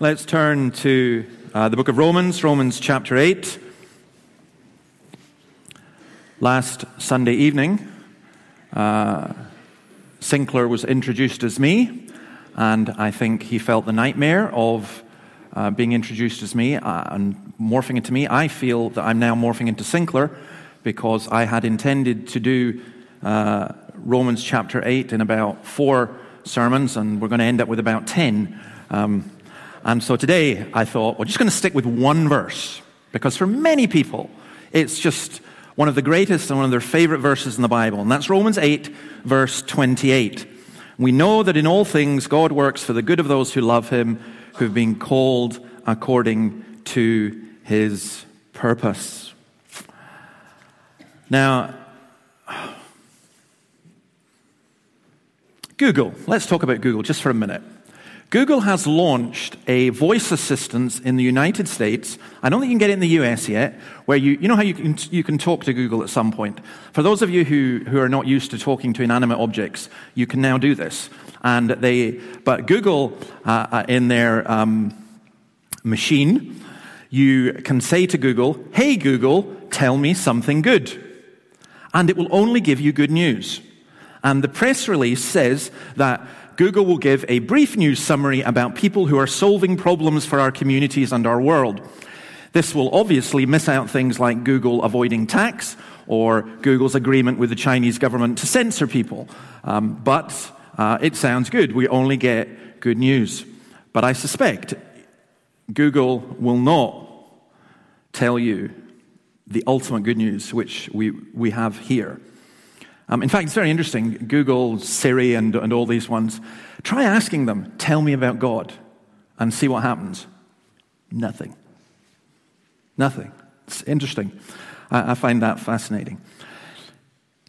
Let's turn to uh, the book of Romans, Romans chapter 8. Last Sunday evening, uh, Sinclair was introduced as me, and I think he felt the nightmare of uh, being introduced as me uh, and morphing into me. I feel that I'm now morphing into Sinclair because I had intended to do uh, Romans chapter 8 in about four sermons, and we're going to end up with about 10. Um, and so today I thought, we're just going to stick with one verse, because for many people, it's just one of the greatest and one of their favorite verses in the Bible, and that's Romans 8, verse 28. We know that in all things God works for the good of those who love him, who've been called according to his purpose. Now, Google. Let's talk about Google just for a minute. Google has launched a voice assistant in the United States. I don't think you can get it in the US yet, where you, you know how you can, you can talk to Google at some point. For those of you who, who are not used to talking to inanimate objects, you can now do this. And they, but Google, uh, uh in their um, machine, you can say to Google, Hey Google, tell me something good. And it will only give you good news. And the press release says that Google will give a brief news summary about people who are solving problems for our communities and our world. This will obviously miss out things like Google avoiding tax or Google's agreement with the Chinese government to censor people. Um, but uh, it sounds good. We only get good news. But I suspect Google will not tell you the ultimate good news, which we, we have here. Um, in fact, it's very interesting. Google, Siri, and, and all these ones. Try asking them, tell me about God, and see what happens. Nothing. Nothing. It's interesting. I, I find that fascinating.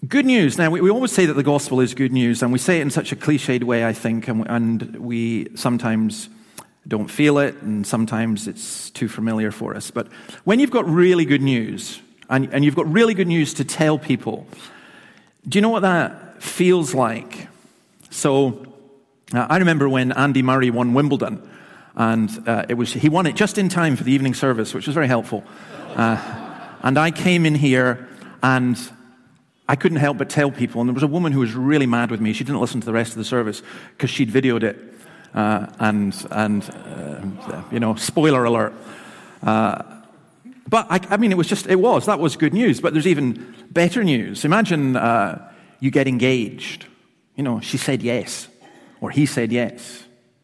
Good news. Now, we, we, always say that the gospel is good news, and we say it in such a cliched way, I think, and, and we sometimes don't feel it, and sometimes it's too familiar for us. But when you've got really good news, and, and you've got really good news to tell people, do you know what that feels like? So, uh, I remember when Andy Murray won Wimbledon, and uh, it was, he won it just in time for the evening service, which was very helpful. Uh, and I came in here, and I couldn't help but tell people, and there was a woman who was really mad with me. She didn't listen to the rest of the service because she'd videoed it. Uh, and, and uh, you know, spoiler alert. But I, I, mean, it was just, it was. That was good news. But there's even better news. Imagine uh, you get engaged. You know, she said yes, or he said yes.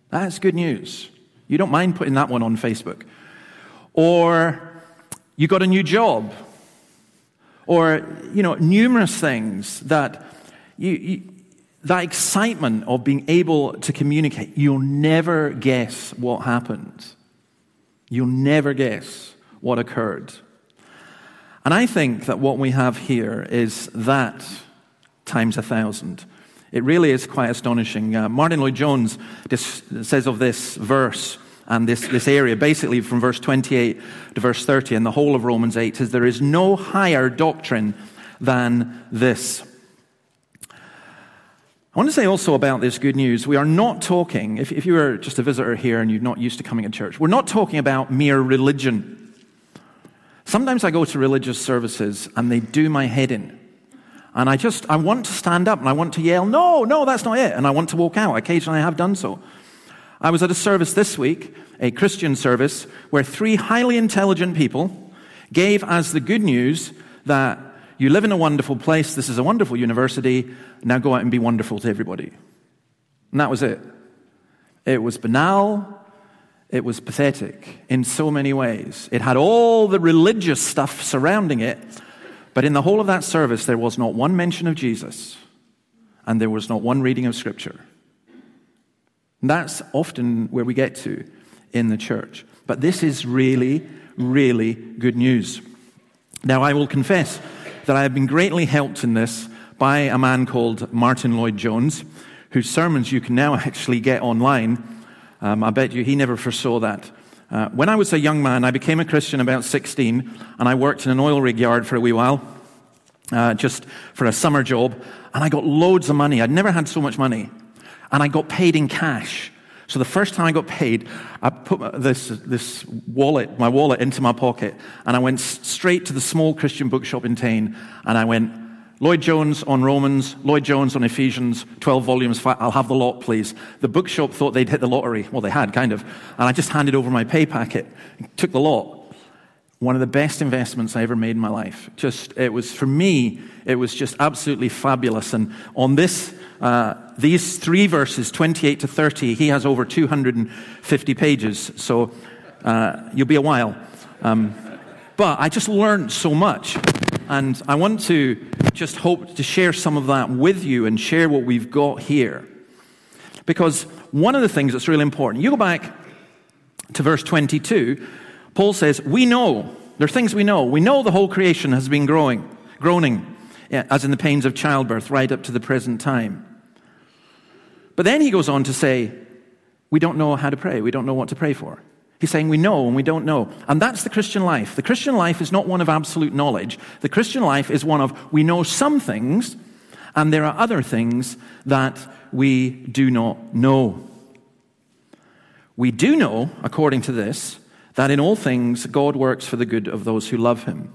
That's good news. You don't mind putting that one on Facebook. Or you got a new job. Or, you know, numerous things that you, you that excitement of being able to communicate, you'll never guess what happened. You'll never guess what occurred. And I think that what we have here is that times a thousand. It really is quite astonishing. Uh, Martyn Lloyd-Jones says of this verse and this, this area, basically from verse 28 to verse 30, and the whole of Romans 8, says, There is no higher doctrine than this. I want to say also about this good news, we are not talking, if, if you are just a visitor here and you're not used to coming to church, we're not talking about mere religion. Sometimes I go to religious services and they do my head in. And I just, I want to stand up and I want to yell, no, no, that's not it. And I want to walk out. Occasionally I have done so. I was at a service this week, a Christian service, where three highly intelligent people gave as the good news that you live in a wonderful place, this is a wonderful university, now go out and be wonderful to everybody. And that was it. It was banal, it was pathetic in so many ways. It had all the religious stuff surrounding it, but in the whole of that service, there was not one mention of Jesus, and there was not one reading of Scripture. And that's often where we get to in the church. But this is really, really good news. Now, I will confess that I have been greatly helped in this by a man called Martyn Lloyd-Jones, whose sermons you can now actually get online um, I bet you he never foresaw that. Uh, when I was a young man, I became a Christian about 16, and I worked in an oil rig yard for a wee while, uh, just for a summer job, and I got loads of money. I'd never had so much money. And I got paid in cash So the first time I got paid, I put this, this wallet, my wallet into my pocket, and I went straight to the small Christian bookshop in Tain, and I went, Lloyd Jones on Romans, Lloyd Jones on Ephesians, 12 volumes, I'll have the lot, please. The bookshop thought they'd hit the lottery. Well, they had, kind of. And I just handed over my pay packet, took the lot. One of the best investments I ever made in my life. Just, it was, for me, it was just absolutely fabulous. And on this, uh, these three verses, 28 to 30, he has over 250 pages. So uh, you'll be a while. Um, but I just learned so much. And I want to just hope to share some of that with you and share what we've got here. Because one of the things that's really important, you go back to verse 22, Paul says, We know, there are things we know. We know the whole creation has been growing, groaning, as in the pains of childbirth, right up to the present time. But then he goes on to say, We don't know how to pray. We don't know what to pray for. He's saying we know and we don't know. And that's the Christian life. The Christian life is not one of absolute knowledge. The Christian life is one of we know some things and there are other things that we do not know. We do know, according to this, that in all things God works for the good of those who love him.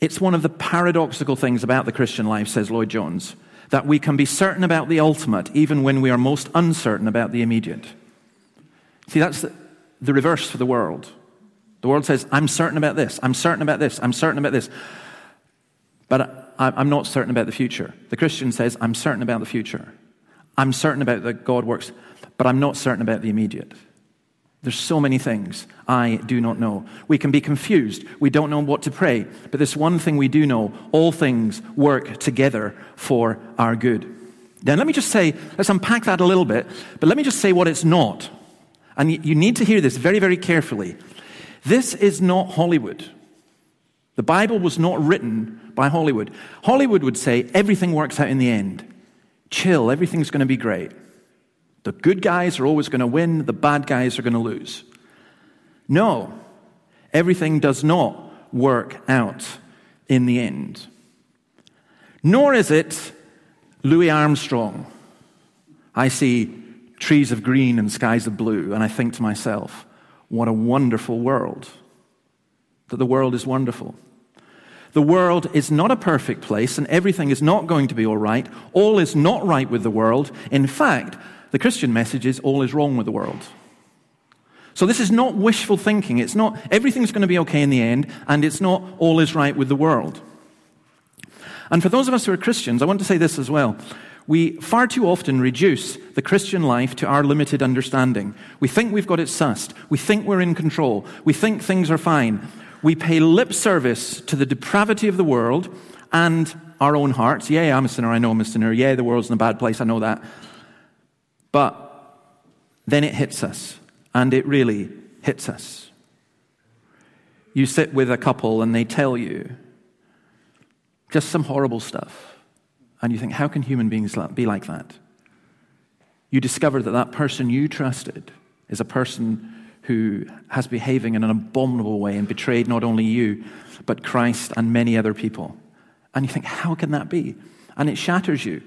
It's one of the paradoxical things about the Christian life, says Lloyd Jones, that we can be certain about the ultimate even when we are most uncertain about the immediate. See, that's the, reverse for the world. The world says, I'm certain about this, I'm certain about this, I'm certain about this. But I, I'm not certain about the future. The Christian says, I'm certain about the future. I'm certain about that God works, but I'm not certain about the immediate. There's so many things I do not know. We can be confused. We don't know what to pray. But this one thing we do know all things work together for our good. Then let me just say, let's unpack that a little bit, but let me just say what it's not. And you need to hear this very, very carefully. This is not Hollywood. The Bible was not written by Hollywood. Hollywood would say everything works out in the end. Chill, everything's going to be great. The good guys are always going to win, the bad guys are going to lose. No, everything does not work out in the end. Nor is it Louis Armstrong. I see trees of green and skies of blue, and I think to myself, what a wonderful world. That the world is wonderful. The world is not a perfect place, and everything is not going to be all right. All is not right with the world. In fact, the Christian message is all is wrong with the world. So this is not wishful thinking. It's not everything's going to be okay in the end, and it's not all is right with the world. And for those of us who are Christians, I want to say this as well we far too often reduce the Christian life to our limited understanding. We think we've got it sussed. We think we're in control. We think things are fine. We pay lip service to the depravity of the world and our own hearts. Yeah, I'm a sinner. I know I'm a sinner. Yeah, the world's in a bad place. I know that. But then it hits us, and it really hits us. You sit with a couple and they tell you just some horrible stuff and you think, how can human beings be like that? You discover that that person you trusted is a person who has behaving in an abominable way and betrayed not only you, but Christ and many other people. And you think, how can that be? And it shatters you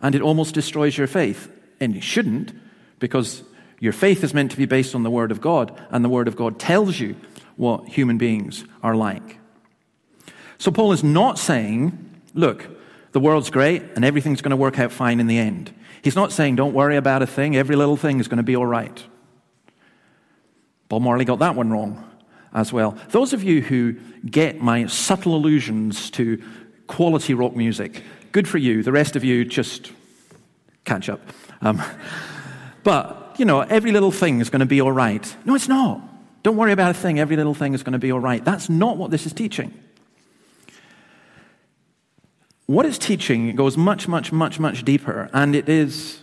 and it almost destroys your faith. And it shouldn't, because your faith is meant to be based on the Word of God, and the Word of God tells you what human beings are like. So Paul is not saying, look, the world's great and everything's going to work out fine in the end. He's not saying, don't worry about a thing, every little thing is going to be all right. Bob Marley got that one wrong as well. Those of you who get my subtle allusions to quality rock music, good for you. The rest of you just catch up. Um, but, you know, every little thing is going to be all right. No, it's not. Don't worry about a thing. Every little thing is going to be all right. That's not what this is teaching. What it's teaching goes much, much, much, much deeper, and it is,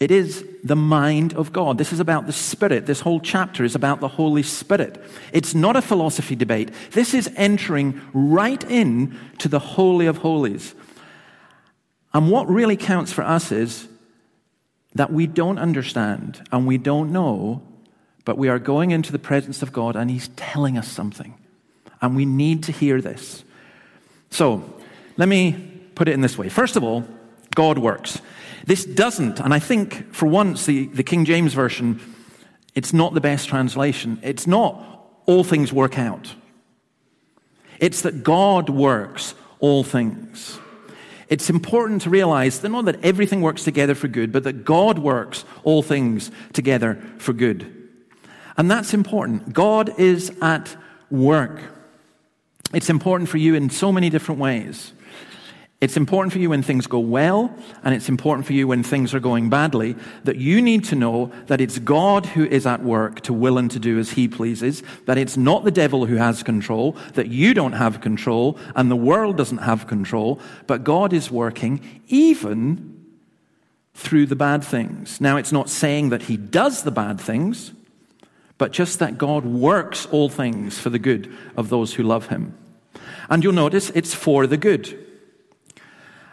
it is the mind of God. This is about the Spirit. This whole chapter is about the Holy Spirit. It's not a philosophy debate. This is entering right in to the Holy of Holies. And what really counts for us is that we don't understand and we don't know, but we are going into the presence of God and He's telling us something. And we need to hear this. So, let me put it in this way. First of all, God works. This doesn't, and I think for once the, the King James Version, it's not the best translation. It's not all things work out. It's that God works all things. It's important to realize that not that everything works together for good, but that God works all things together for good. And that's important. God is at work. It's important for you in so many different ways. It's important for you when things go well, and it's important for you when things are going badly, that you need to know that it's God who is at work to will and to do as He pleases, that it's not the devil who has control, that you don't have control, and the world doesn't have control, but God is working even through the bad things. Now, it's not saying that He does the bad things, but just that God works all things for the good of those who love Him. And you'll notice it's for the good.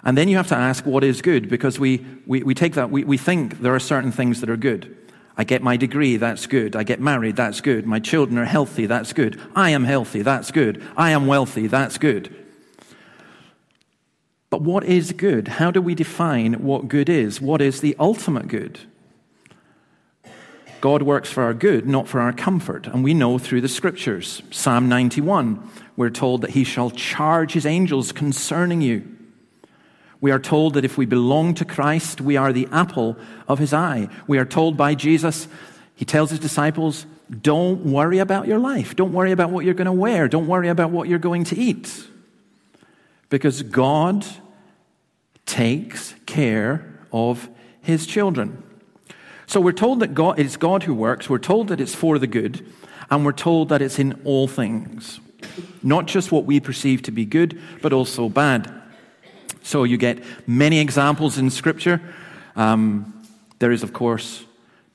And then you have to ask what is good, because we, we, we take that, we, we think there are certain things that are good. I get my degree, that's good. I get married, that's good. My children are healthy, that's good. I am healthy, that's good. I am wealthy, that's good. But what is good? How do we define what good is? What is the ultimate good? God works for our good, not for our comfort. And we know through the scriptures. Psalm 91, we're told that he shall charge his angels concerning you we are told that if we belong to Christ, we are the apple of his eye. We are told by Jesus, he tells his disciples, don't worry about your life. Don't worry about what you're going to wear. Don't worry about what you're going to eat. Because God takes care of his children. So we're told that God, it's God who works. We're told that it's for the good. And we're told that it's in all things. Not just what we perceive to be good, but also bad. So you get many examples in Scripture. Um, there is, of course,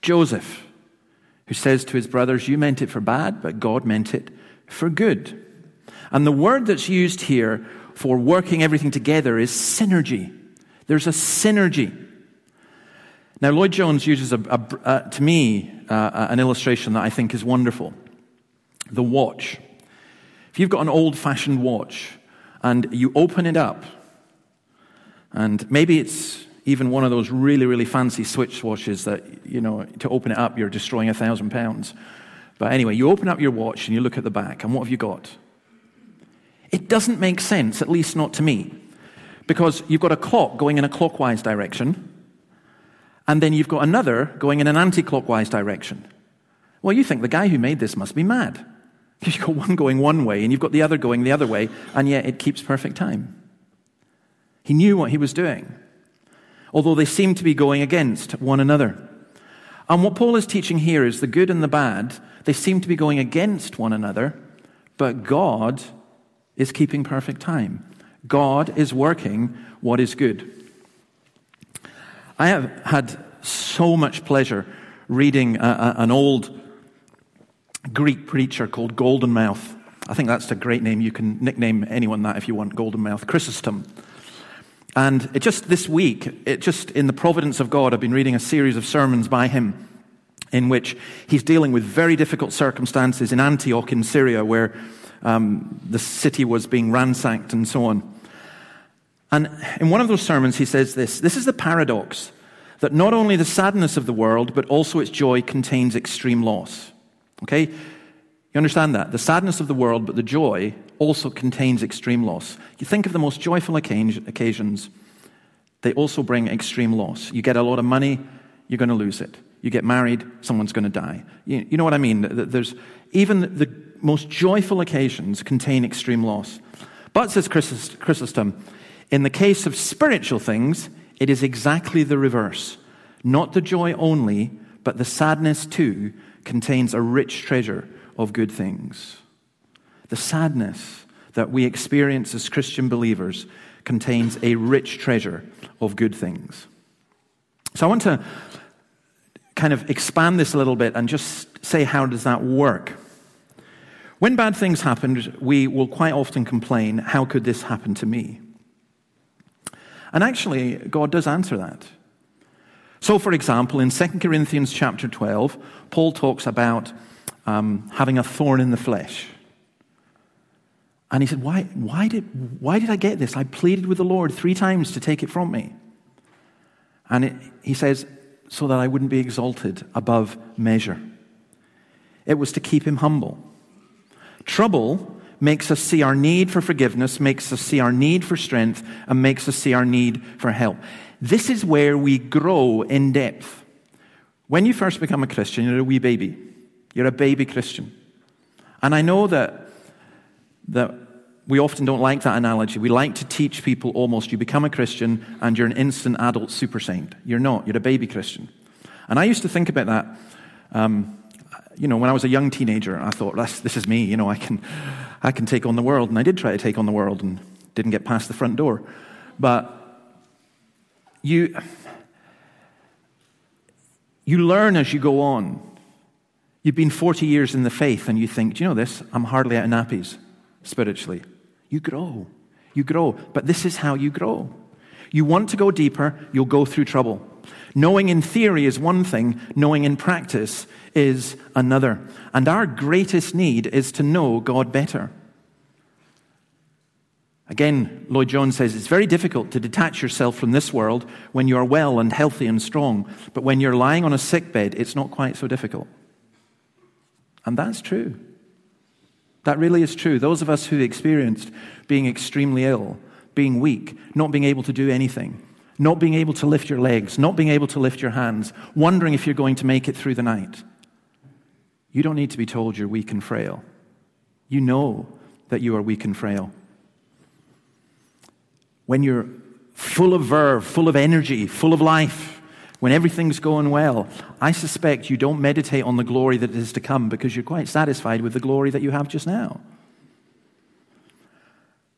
Joseph, who says to his brothers, You meant it for bad, but God meant it for good. And the word that's used here for working everything together is synergy. There's a synergy. Now, Lloyd Jones uses, a, a, to me, uh, an illustration that I think is wonderful the watch. If you've got an old fashioned watch and you open it up, and maybe it's even one of those really, really fancy Swiss watches that, you know, to open it up, you're destroying a thousand pounds. But anyway, you open up your watch and you look at the back, and what have you got? It doesn't make sense, at least not to me, because you've got a clock going in a clockwise direction, and then you've got another going in an anti clockwise direction. Well, you think the guy who made this must be mad. You've got one going one way, and you've got the other going the other way, and yet it keeps perfect time. He knew what he was doing, although they seemed to be going against one another. And what Paul is teaching here is the good and the bad, they seem to be going against one another, but God is keeping perfect time. God is working what is good. I have had so much pleasure reading a, a, an old Greek preacher called Golden Mouth. I think that's a great name. You can nickname anyone that if you want, Golden Mouth. Chrysostom. And just this week, it just in the providence of God, I've been reading a series of sermons by him in which he's dealing with very difficult circumstances in Antioch in Syria, where um, the city was being ransacked and so on. And in one of those sermons, he says this this is the paradox that not only the sadness of the world, but also its joy contains extreme loss. Okay? You understand that? The sadness of the world, but the joy also contains extreme loss. You think of the most joyful occasions, they also bring extreme loss. You get a lot of money, you're going to lose it. You get married, someone's going to die. You, you know what I mean? There's, even the most joyful occasions contain extreme loss. But, says Chrysostom, in the case of spiritual things, it is exactly the reverse. Not the joy only, but the sadness too contains a rich treasure of good things. The sadness that we experience as Christian believers contains a rich treasure of good things. So I want to kind of expand this a little bit and just say how does that work? When bad things happen, we will quite often complain, how could this happen to me? And actually, God does answer that. So, for example, in 2 Corinthians chapter 12, Paul talks about um, having a thorn in the flesh. And he said, why, why, did, why did I get this? I pleaded with the Lord three times to take it from me. And it, he says, so that I wouldn't be exalted above measure. It was to keep him humble. Trouble makes us see our need for forgiveness, makes us see our need for strength, and makes us see our need for help. This is where we grow in depth. When you first become a Christian, you're a wee baby. You're a baby Christian. And I know that, that we often don't like that analogy. We like to teach people almost you become a Christian and you're an instant adult super saint. You're not, you're a baby Christian. And I used to think about that. Um, you know, when I was a young teenager, I thought, this, this is me, you know, I can, I can take on the world. And I did try to take on the world and didn't get past the front door. But you, you learn as you go on. You've been 40 years in the faith and you think, do you know this? I'm hardly out of nappies spiritually. You grow. You grow. But this is how you grow. You want to go deeper, you'll go through trouble. Knowing in theory is one thing, knowing in practice is another. And our greatest need is to know God better. Again, Lloyd Jones says it's very difficult to detach yourself from this world when you are well and healthy and strong, but when you're lying on a sick bed, it's not quite so difficult. And that's true. That really is true. Those of us who experienced being extremely ill, being weak, not being able to do anything, not being able to lift your legs, not being able to lift your hands, wondering if you're going to make it through the night. You don't need to be told you're weak and frail. You know that you are weak and frail. When you're full of verve, full of energy, full of life, when everything's going well, I suspect you don't meditate on the glory that is to come because you're quite satisfied with the glory that you have just now.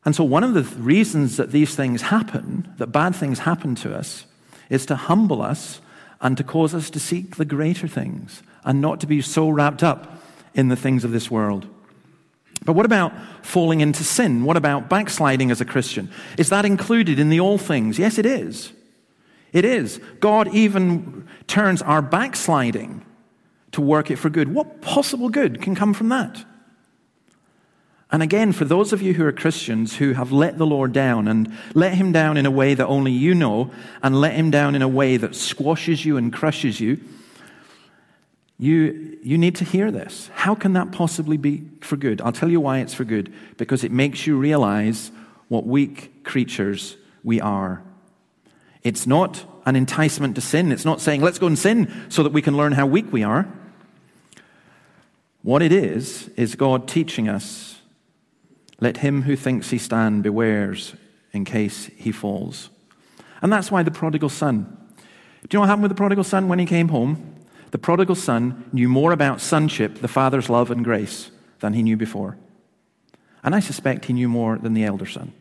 And so, one of the reasons that these things happen, that bad things happen to us, is to humble us and to cause us to seek the greater things and not to be so wrapped up in the things of this world. But what about falling into sin? What about backsliding as a Christian? Is that included in the all things? Yes, it is. It is. God even turns our backsliding to work it for good. What possible good can come from that? And again, for those of you who are Christians who have let the Lord down and let him down in a way that only you know, and let him down in a way that squashes you and crushes you, you, you need to hear this. How can that possibly be for good? I'll tell you why it's for good. Because it makes you realize what weak creatures we are. It's not an enticement to sin. It's not saying, let's go and sin so that we can learn how weak we are. What it is, is God teaching us let him who thinks he stand bewares in case he falls. And that's why the prodigal son. Do you know what happened with the prodigal son when he came home? The prodigal son knew more about sonship, the father's love and grace, than he knew before. And I suspect he knew more than the elder son.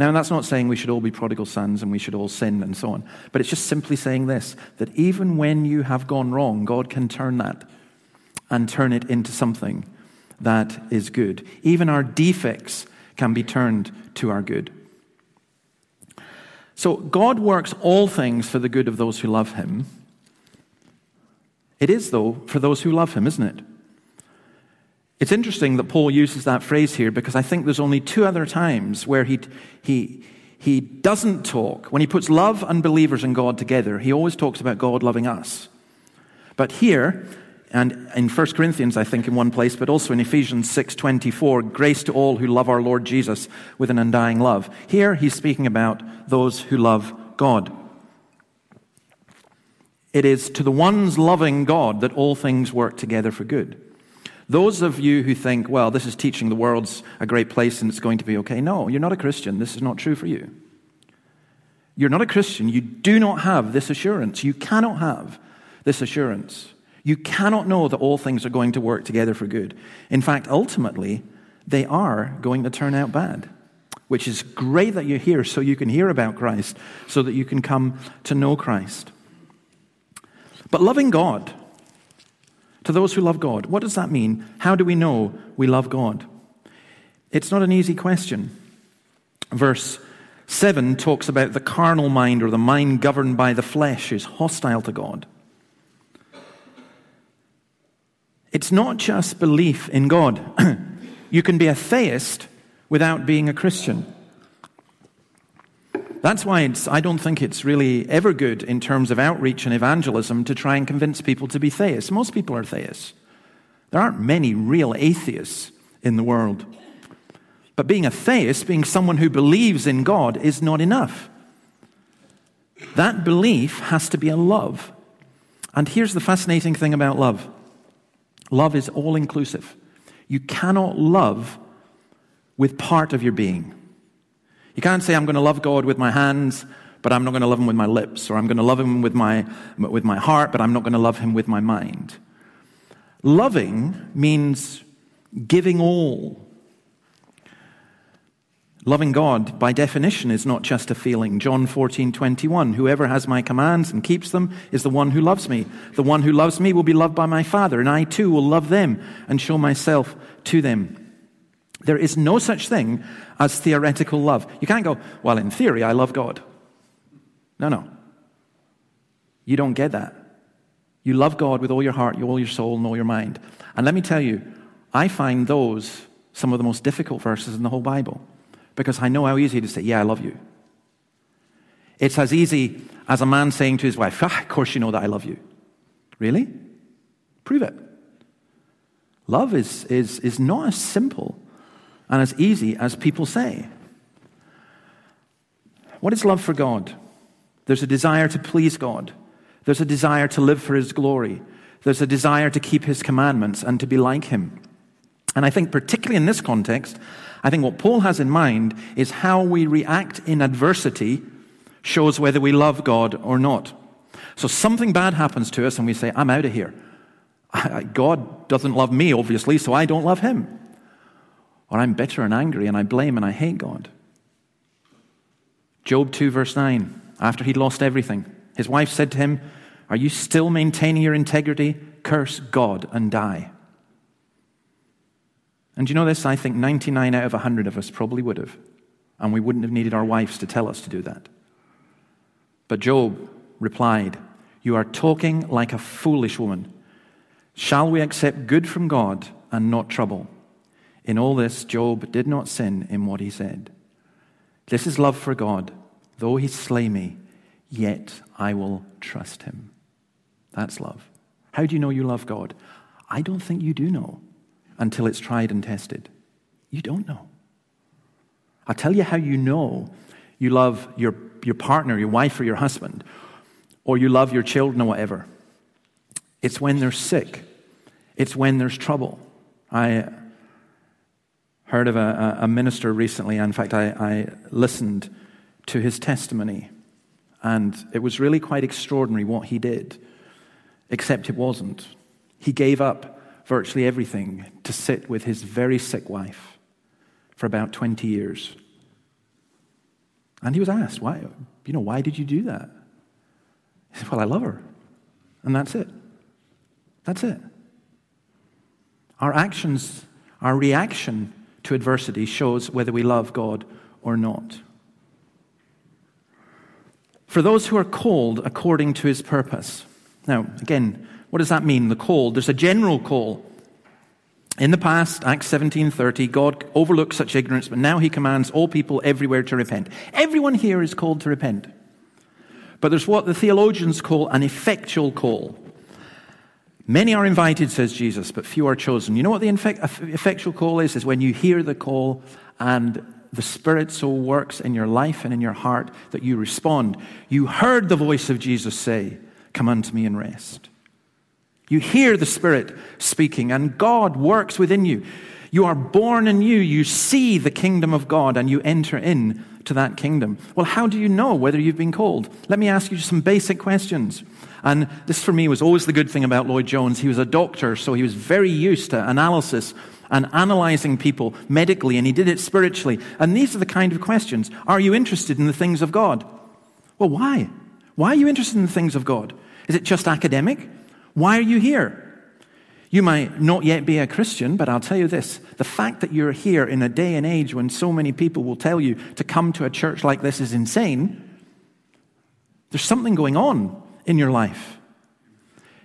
Now, that's not saying we should all be prodigal sons and we should all sin and so on, but it's just simply saying this that even when you have gone wrong, God can turn that and turn it into something that is good. Even our defects can be turned to our good. So God works all things for the good of those who love him. It is, though, for those who love him, isn't it? It's interesting that Paul uses that phrase here because I think there's only two other times where he, he, he doesn't talk. When he puts love and believers in God together, he always talks about God loving us. But here, and in 1 Corinthians, I think, in one place, but also in Ephesians 6.24, grace to all who love our Lord Jesus with an undying love. Here, he's speaking about those who love God. It is to the ones loving God that all things work together for good. Those of you who think, well, this is teaching the world's a great place and it's going to be okay. No, you're not a Christian. This is not true for you. You're not a Christian. You do not have this assurance. You cannot have this assurance. You cannot know that all things are going to work together for good. In fact, ultimately, they are going to turn out bad, which is great that you're here so you can hear about Christ, so that you can come to know Christ. But loving God, to those who love God, what does that mean? How do we know we love God? It's not an easy question. Verse 7 talks about the carnal mind or the mind governed by the flesh is hostile to God. It's not just belief in God. you can be a theist without being a Christian. That's why I don't think it's really ever good in terms of outreach and evangelism to try and convince people to be theists. Most people are theists. There aren't many real atheists in the world. But being a theist, being someone who believes in God, is not enough. That belief has to be a love. And here's the fascinating thing about love love is all inclusive. You cannot love with part of your being. You can't say, I'm going to love God with my hands, but I'm not going to love him with my lips, or I'm going to love him with my, with my heart, but I'm not going to love him with my mind. Loving means giving all Loving God, by definition, is not just a feeling. John 14, 21. Whoever has my commands and keeps them is the one who loves me. The one who loves me will be loved by my Father, and I too will love them and show myself to them. There is no such thing as theoretical love. You can't go, well, in theory, I love God. No, no. You don't get that. You love God with all your heart, all your soul, and all your mind. And let me tell you, I find those some of the most difficult verses in the whole Bible because I know how easy it is to say, Yeah, I love you. It's as easy as a man saying to his wife, ah, Of course, you know that I love you. Really? Prove it. Love is, is, is not as simple and as easy as people say. What is love for God? There's a desire to please God, there's a desire to live for His glory, there's a desire to keep His commandments and to be like Him. And I think, particularly in this context, I think what Paul has in mind is how we react in adversity shows whether we love God or not. So something bad happens to us and we say, I'm out of here. God doesn't love me, obviously, so I don't love him. Or I'm bitter and angry and I blame and I hate God. Job 2, verse 9, after he'd lost everything, his wife said to him, Are you still maintaining your integrity? Curse God and die. And you know this? I think 99 out of 100 of us probably would have. And we wouldn't have needed our wives to tell us to do that. But Job replied, You are talking like a foolish woman. Shall we accept good from God and not trouble? In all this, Job did not sin in what he said. This is love for God. Though he slay me, yet I will trust him. That's love. How do you know you love God? I don't think you do know until it's tried and tested. You don't know. I'll tell you how you know you love your, your partner, your wife, or your husband, or you love your children or whatever. It's when they're sick, it's when there's trouble. I heard of a, a minister recently, in fact, I, I listened to his testimony, and it was really quite extraordinary what he did, except it wasn't. He gave up virtually everything to sit with his very sick wife for about 20 years. And he was asked, why, you know, why did you do that? He said, well, I love her. And that's it. That's it. Our actions, our reaction to adversity shows whether we love God or not. For those who are called according to his purpose. Now, again, what does that mean, the call? There's a general call. In the past, Acts 17:30, God overlooked such ignorance, but now he commands all people everywhere to repent. Everyone here is called to repent. But there's what the theologians call an effectual call. Many are invited, says Jesus, but few are chosen. You know what the effectual call is? Is when you hear the call and the Spirit so works in your life and in your heart that you respond. You heard the voice of Jesus say, Come unto me and rest. You hear the Spirit speaking, and God works within you. You are born anew. You see the kingdom of God, and you enter in to that kingdom. Well, how do you know whether you've been called? Let me ask you some basic questions. And this, for me, was always the good thing about Lloyd Jones. He was a doctor, so he was very used to analysis and analyzing people medically, and he did it spiritually. And these are the kind of questions Are you interested in the things of God? Well, why? Why are you interested in the things of God? Is it just academic? Why are you here? You might not yet be a Christian, but I'll tell you this the fact that you're here in a day and age when so many people will tell you to come to a church like this is insane, there's something going on in your life.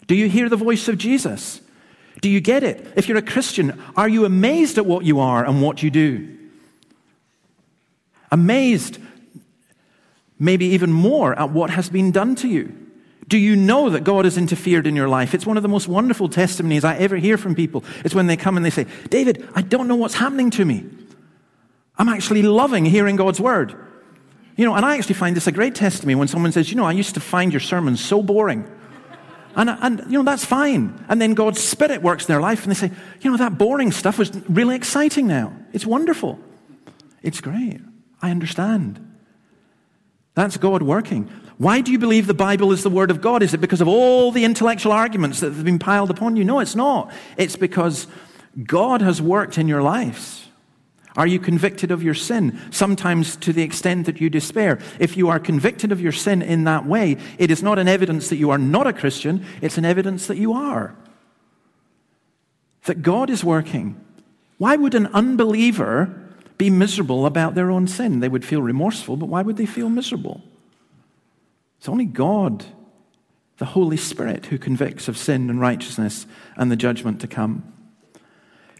Do you hear the voice of Jesus? Do you get it? If you're a Christian, are you amazed at what you are and what you do? Amazed maybe even more at what has been done to you? Do you know that God has interfered in your life? It's one of the most wonderful testimonies I ever hear from people. It's when they come and they say, David, I don't know what's happening to me. I'm actually loving hearing God's word. You know, and I actually find this a great testimony when someone says, You know, I used to find your sermons so boring. And, and, you know, that's fine. And then God's Spirit works in their life and they say, You know, that boring stuff was really exciting now. It's wonderful. It's great. I understand. That's God working. Why do you believe the Bible is the Word of God? Is it because of all the intellectual arguments that have been piled upon you? No, it's not. It's because God has worked in your lives. Are you convicted of your sin? Sometimes to the extent that you despair. If you are convicted of your sin in that way, it is not an evidence that you are not a Christian, it's an evidence that you are. That God is working. Why would an unbeliever be miserable about their own sin? They would feel remorseful, but why would they feel miserable? It's only God, the Holy Spirit, who convicts of sin and righteousness and the judgment to come.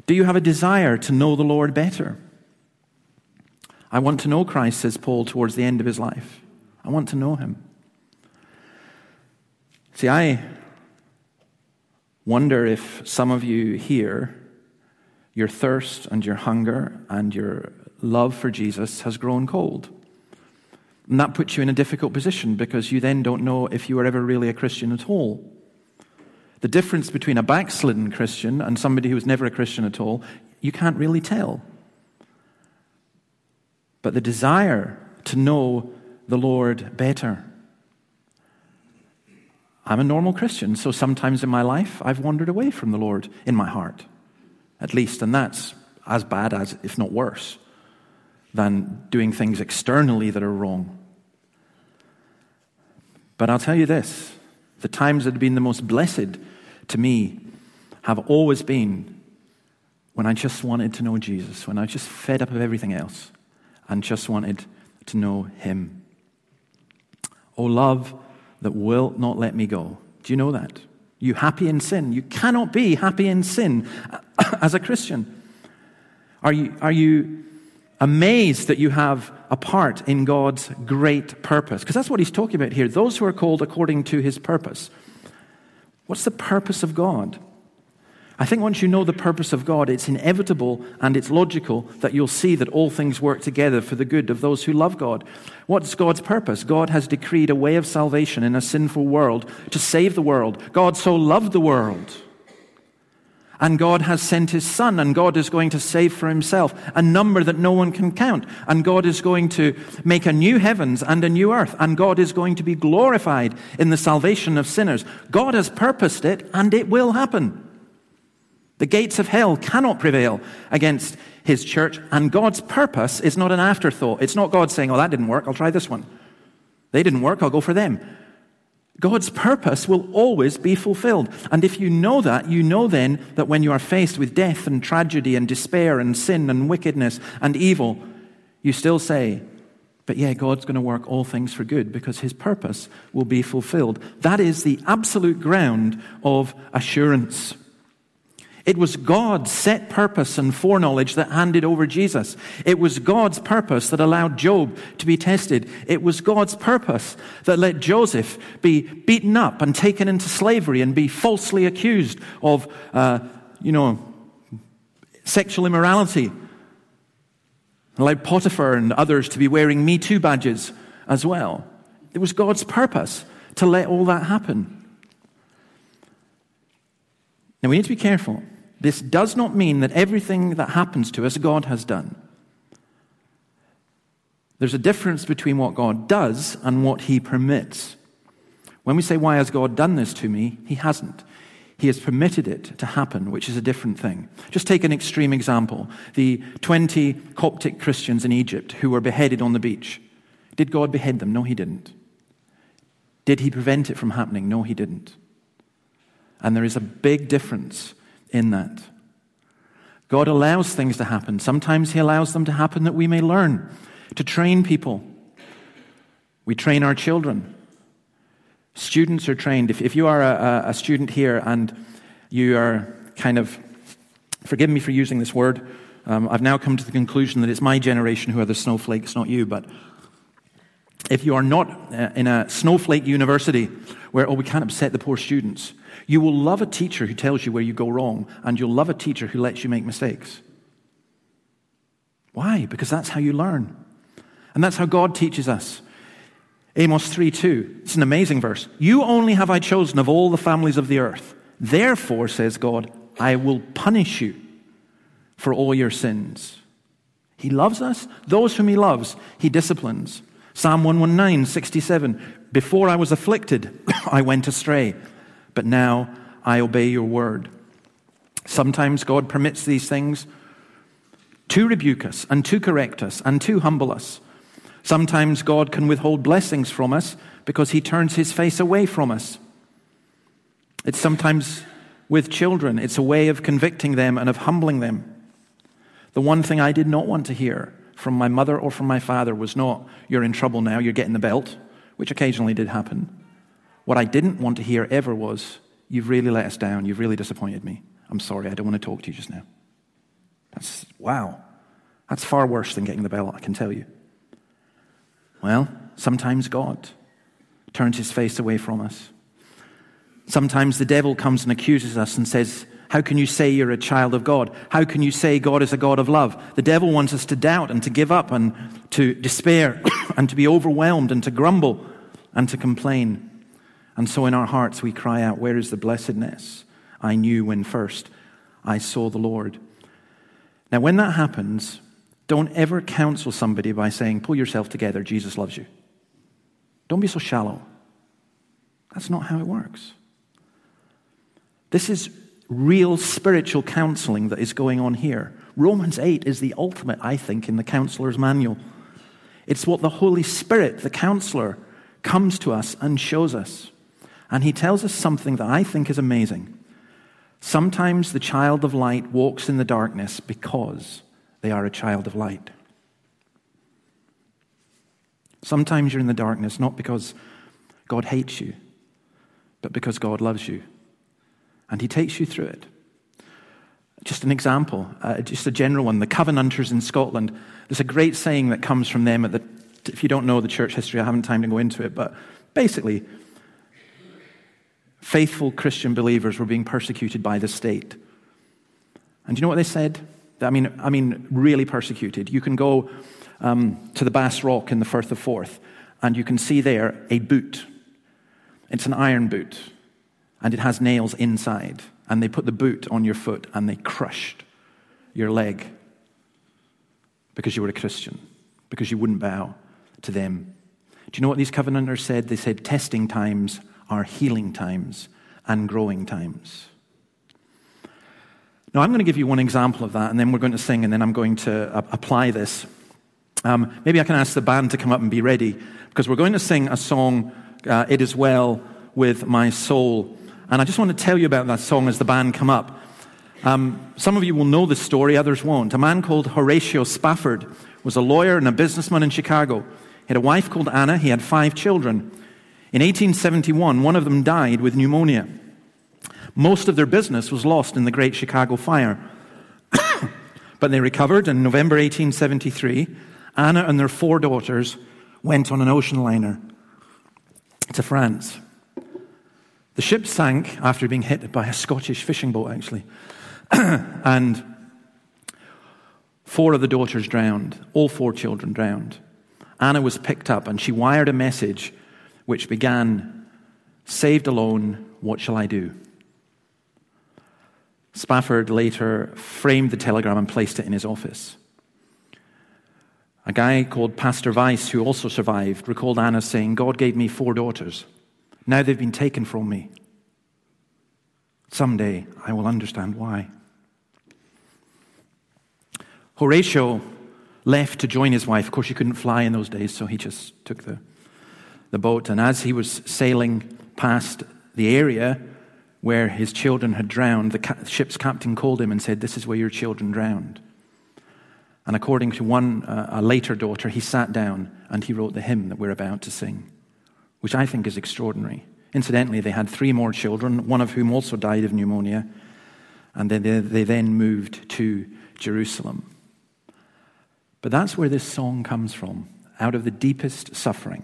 Do you have a desire to know the Lord better? I want to know Christ, says Paul towards the end of his life. I want to know him. See, I wonder if some of you here, your thirst and your hunger and your love for Jesus has grown cold. And that puts you in a difficult position because you then don't know if you are ever really a Christian at all. The difference between a backslidden Christian and somebody who was never a Christian at all, you can't really tell but the desire to know the Lord better. I'm a normal Christian, so sometimes in my life I've wandered away from the Lord in my heart, at least, and that's as bad as, if not worse, than doing things externally that are wrong. But I'll tell you this the times that have been the most blessed to me have always been when I just wanted to know Jesus, when I was just fed up of everything else and just wanted to know Him. Oh, love that will not let me go. Do you know that? You happy in sin? You cannot be happy in sin as a Christian. Are you, are you amazed that you have a part in God's great purpose? Because that's what he's talking about here. Those who are called according to his purpose. What's the purpose of God? I think once you know the purpose of God, it's inevitable and it's logical that you'll see that all things work together for the good of those who love God. What's God's purpose? God has decreed a way of salvation in a sinful world to save the world. God so loved the world. And God has sent his son, and God is going to save for himself a number that no one can count. And God is going to make a new heavens and a new earth, and God is going to be glorified in the salvation of sinners. God has purposed it, and it will happen. The gates of hell cannot prevail against his church, and God's purpose is not an afterthought. It's not God saying, Oh, that didn't work, I'll try this one. They didn't work, I'll go for them. God's purpose will always be fulfilled. And if you know that, you know then that when you are faced with death and tragedy and despair and sin and wickedness and evil, you still say, but yeah, God's going to work all things for good because his purpose will be fulfilled. That is the absolute ground of assurance. It was God's set purpose and foreknowledge that handed over Jesus. It was God's purpose that allowed Job to be tested. It was God's purpose that let Joseph be beaten up and taken into slavery and be falsely accused of, uh, you know, sexual immorality. Allowed Potiphar and others to be wearing Me Too badges as well. It was God's purpose to let all that happen. Now we need to be careful this does not mean that everything that happens to us, God has done. There's a difference between what God does and what He permits. When we say, Why has God done this to me? He hasn't. He has permitted it to happen, which is a different thing. Just take an extreme example the 20 Coptic Christians in Egypt who were beheaded on the beach. Did God behead them? No, He didn't. Did He prevent it from happening? No, He didn't. And there is a big difference in that. God allows things to happen. Sometimes He allows them to happen that we may learn, to train people. We train our children. Students are trained. If, if you are a, a student here and you are kind of, forgive me for using this word, um, I've now come to the conclusion that it's my generation who are the snowflakes, not you, but if you are not uh, in a snowflake university where, oh, we can't upset the poor students, you will love a teacher who tells you where you go wrong, and you'll love a teacher who lets you make mistakes. Why? Because that's how you learn. And that's how God teaches us. Amos 3 2. It's an amazing verse. You only have I chosen of all the families of the earth. Therefore, says God, I will punish you for all your sins. He loves us. Those whom he loves, he disciplines. Psalm 119, 67. Before I was afflicted, I went astray, but now I obey your word. Sometimes God permits these things to rebuke us and to correct us and to humble us. Sometimes God can withhold blessings from us because he turns his face away from us. It's sometimes with children, it's a way of convicting them and of humbling them. The one thing I did not want to hear from my mother or from my father was not, you're in trouble now, you're getting the belt, which occasionally did happen. What I didn't want to hear ever was, you've really let us down, you've really disappointed me. I'm sorry, I don't want to talk to you just now. That's, wow. That's far worse than getting the bell, I can tell you. Well, sometimes God turns his face away from us. Sometimes the devil comes and accuses us and says, How can you say you're a child of God? How can you say God is a God of love? The devil wants us to doubt and to give up and to despair and to be overwhelmed and to grumble and to complain. And so in our hearts we cry out, Where is the blessedness I knew when first I saw the Lord? Now, when that happens, don't ever counsel somebody by saying, Pull yourself together, Jesus loves you. Don't be so shallow. That's not how it works. This is real spiritual counseling that is going on here. Romans 8 is the ultimate, I think, in the counselor's manual. It's what the Holy Spirit, the counselor, comes to us and shows us. And he tells us something that I think is amazing. Sometimes the child of light walks in the darkness because they are a child of light. Sometimes you're in the darkness not because God hates you, but because God loves you and he takes you through it. Just an example, uh, just a general one. The Covenanters in Scotland, there's a great saying that comes from them. The, if you don't know the church history, I haven't time to go into it, but basically, faithful Christian believers were being persecuted by the state. And do you know what they said? I mean, I mean, really persecuted. You can go um, to the Bass Rock in the Firth of Forth, and you can see there a boot. It's an iron boot and it has nails inside. And they put the boot on your foot and they crushed your leg because you were a Christian, because you wouldn't bow to them. Do you know what these covenanters said? They said testing times are healing times and growing times. Now, I'm going to give you one example of that, and then we're going to sing, and then I'm going to uh, apply this. Um, maybe I can ask the band to come up and be ready, because we're going to sing a song, uh, It Is Well with My Soul. And I just want to tell you about that song as the band come up. Um, some of you will know this story, others won't. A man called Horatio Spafford was a lawyer and a businessman in Chicago. He had a wife called Anna. He had five children. In 1871, one of them died with pneumonia. Most of their business was lost in the Great Chicago Fire. but they recovered in November 1873. Anna and their four daughters went on an ocean liner to France. The ship sank after being hit by a Scottish fishing boat, actually. and four of the daughters drowned. All four children drowned. Anna was picked up and she wired a message which began Saved alone, what shall I do? Spafford later framed the telegram and placed it in his office. A guy called Pastor Weiss, who also survived, recalled Anna saying, God gave me four daughters. Now they've been taken from me. Someday I will understand why. Horatio left to join his wife. Of course, he couldn't fly in those days, so he just took the, the boat. And as he was sailing past the area where his children had drowned, the ca- ship's captain called him and said, This is where your children drowned. And according to one, uh, a later daughter, he sat down and he wrote the hymn that we're about to sing which I think is extraordinary. Incidentally, they had three more children, one of whom also died of pneumonia, and then they, they then moved to Jerusalem. But that's where this song comes from, out of the deepest suffering.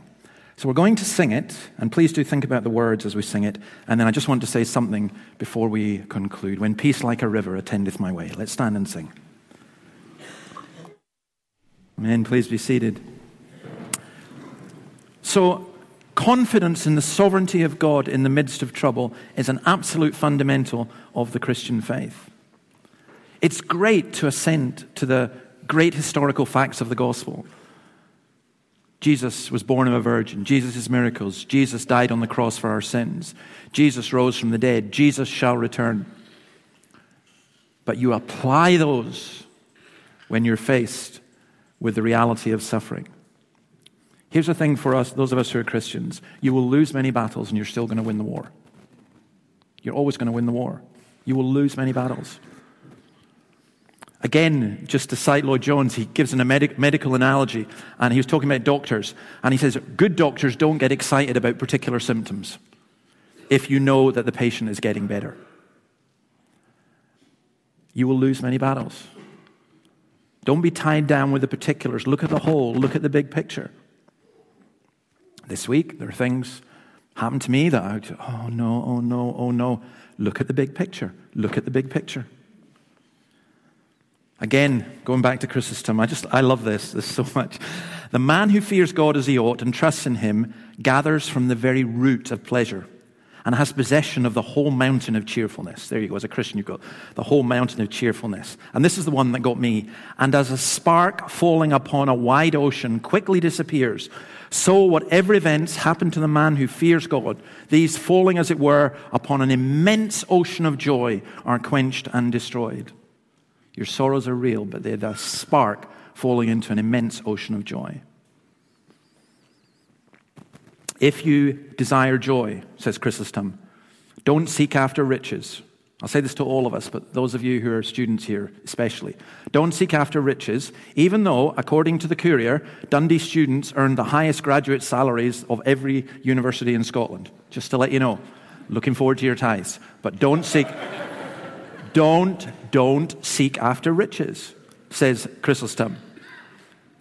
So we're going to sing it, and please do think about the words as we sing it. And then I just want to say something before we conclude. When peace like a river attendeth my way. Let's stand and sing. Amen. Please be seated. So, confidence in the sovereignty of God in the midst of trouble is an absolute fundamental of the Christian faith. It's great to assent to the great historical facts of the gospel. Jesus was born of a virgin. Jesus' miracles. Jesus died on the cross for our sins. Jesus rose from the dead. Jesus shall return. But you apply those when you're faced with the reality of suffering. Here's the thing for us, those of us who are Christians you will lose many battles and you're still going to win the war. You're always going to win the war. You will lose many battles. Again, just to cite Lloyd Jones, he gives a medic- medical analogy, and he was talking about doctors. And he says, Good doctors don't get excited about particular symptoms if you know that the patient is getting better. You will lose many battles. Don't be tied down with the particulars. Look at the whole, look at the big picture. This week, there are things happened to me that I, oh no, oh no, oh no. Look at the big picture. Look at the big picture. Again, going back to Chrysostom, I just, I love this, this so much. The man who fears God as he ought and trusts in him gathers from the very root of pleasure and has possession of the whole mountain of cheerfulness. There you go. As a Christian, you've got the whole mountain of cheerfulness. And this is the one that got me. And as a spark falling upon a wide ocean quickly disappears, so whatever events happen to the man who fears God, these falling, as it were, upon an immense ocean of joy are quenched and destroyed. Your sorrows are real, but they're the spark falling into an immense ocean of joy. If you desire joy, says Chrysostom, don't seek after riches. I'll say this to all of us, but those of you who are students here especially. Don't seek after riches, even though, according to the Courier, Dundee students earn the highest graduate salaries of every university in Scotland. Just to let you know. Looking forward to your ties. But don't seek. Don't, don't seek after riches, says Chrysostom.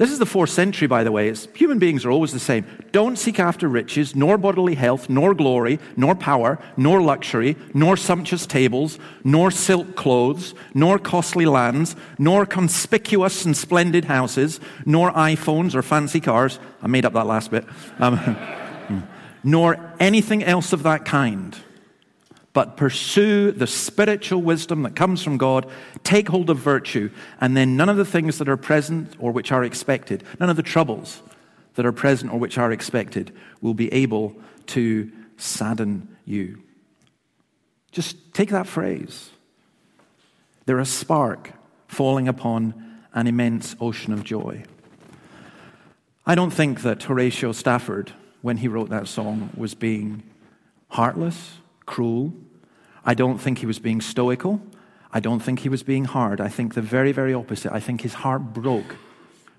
This is the fourth century, by the way. It's, human beings are always the same. Don't seek after riches, nor bodily health, nor glory, nor power, nor luxury, nor sumptuous tables, nor silk clothes, nor costly lands, nor conspicuous and splendid houses, nor iPhones or fancy cars. I made up that last bit. Um, nor anything else of that kind but pursue the spiritual wisdom that comes from God, take hold of virtue, and then none of the things that are present or which are expected, none of the troubles that are present or which are expected will be able to sadden you. Just take that phrase. They're a spark falling upon an immense ocean of joy. I don't think that Horatio Spafford, when he wrote that song, was being heartless cruel. I don't think he was being stoical. I don't think he was being hard. I think the very, very opposite. I think his heart broke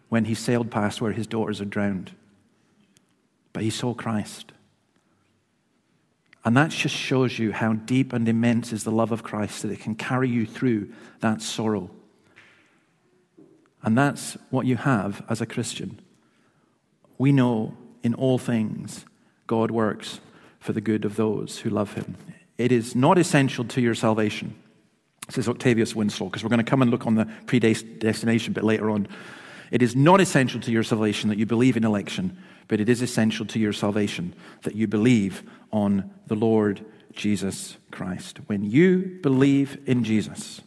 when he sailed past where his daughters had drowned. But he saw Christ. And that just shows you how deep and immense is the love of Christ that it can carry you through that sorrow. And that's what you have as a Christian. We know in all things God works for the good of those who love him. It is not essential to your salvation, says Octavius Winslow, because we're going to come and look on the predestination bit later on. It is not essential to your salvation that you believe in election, but it is essential to your salvation that you believe on the Lord Jesus Christ. When you believe in Jesus,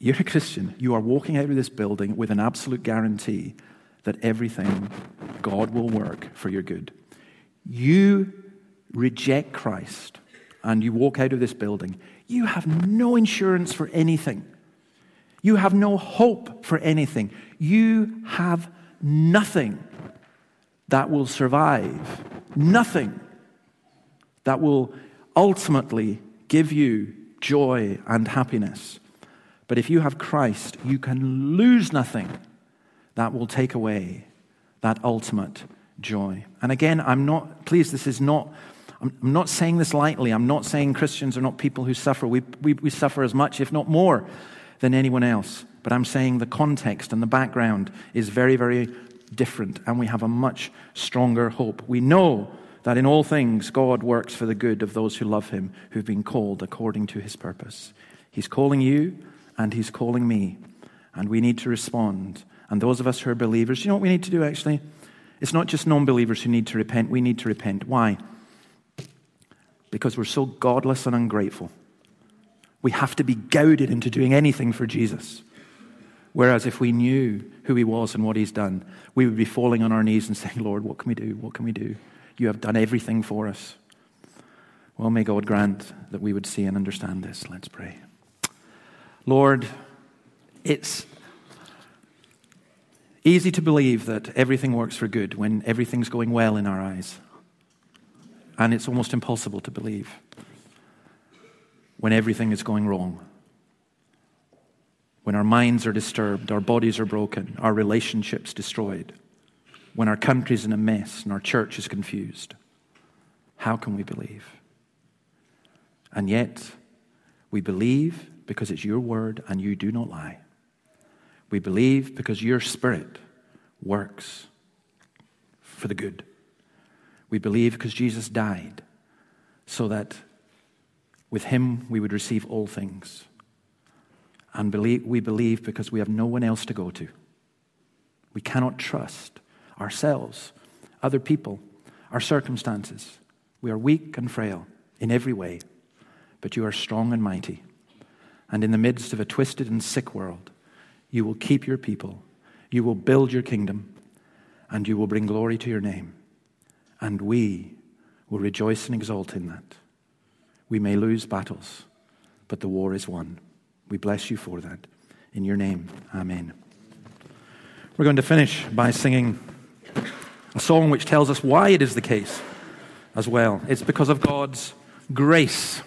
you're a Christian. You are walking out of this building with an absolute guarantee that everything God will work for your good you reject Christ and you walk out of this building, you have no insurance for anything. You have no hope for anything. You have nothing that will survive, nothing that will ultimately give you joy and happiness. But if you have Christ, you can lose nothing that will take away that ultimate joy. And again, I'm not, please, this is not, I'm, not saying this lightly. I'm not saying Christians are not people who suffer. We, we, we suffer as much, if not more, than anyone else. But I'm saying the context and the background is very, very different and we have a much stronger hope. We know that in all things God works for the good of those who love him, who've been called according to his purpose. He's calling you and he's calling me, and we need to respond. And those of us who are believers, you know what we need to do actually? It's not just non believers who need to repent, we need to repent. Why? Because we're so godless and ungrateful. We have to be goaded into doing anything for Jesus. Whereas if we knew who he was and what he's done, we would be falling on our knees and saying, Lord, what can we do? What can we do? You have done everything for us. Well, may God grant that we would see and understand this. Let's pray. Lord, it's easy to believe that everything works for good when everything's going well in our eyes. And it's almost impossible to believe when everything is going wrong. When our minds are disturbed, our bodies are broken, our relationships destroyed, when our country's in a mess and our church is confused. How can we believe? And yet, we believe because it's your word and you do not lie. We believe because your spirit works for the good. We believe because Jesus died so that with him we would receive all things. And believe, we believe because we have no one else to go to. We cannot trust ourselves, other people, our circumstances. We are weak and frail in every way, but you are strong and mighty. And in the midst of a twisted and sick world, you will keep your people, you will build your kingdom, and you will bring glory to your name. And we will rejoice and exult in that. We may lose battles, but the war is won. We bless you for that. In your name, amen. We're going to finish by singing a song which tells us why it is the case as well. It's because of God's grace.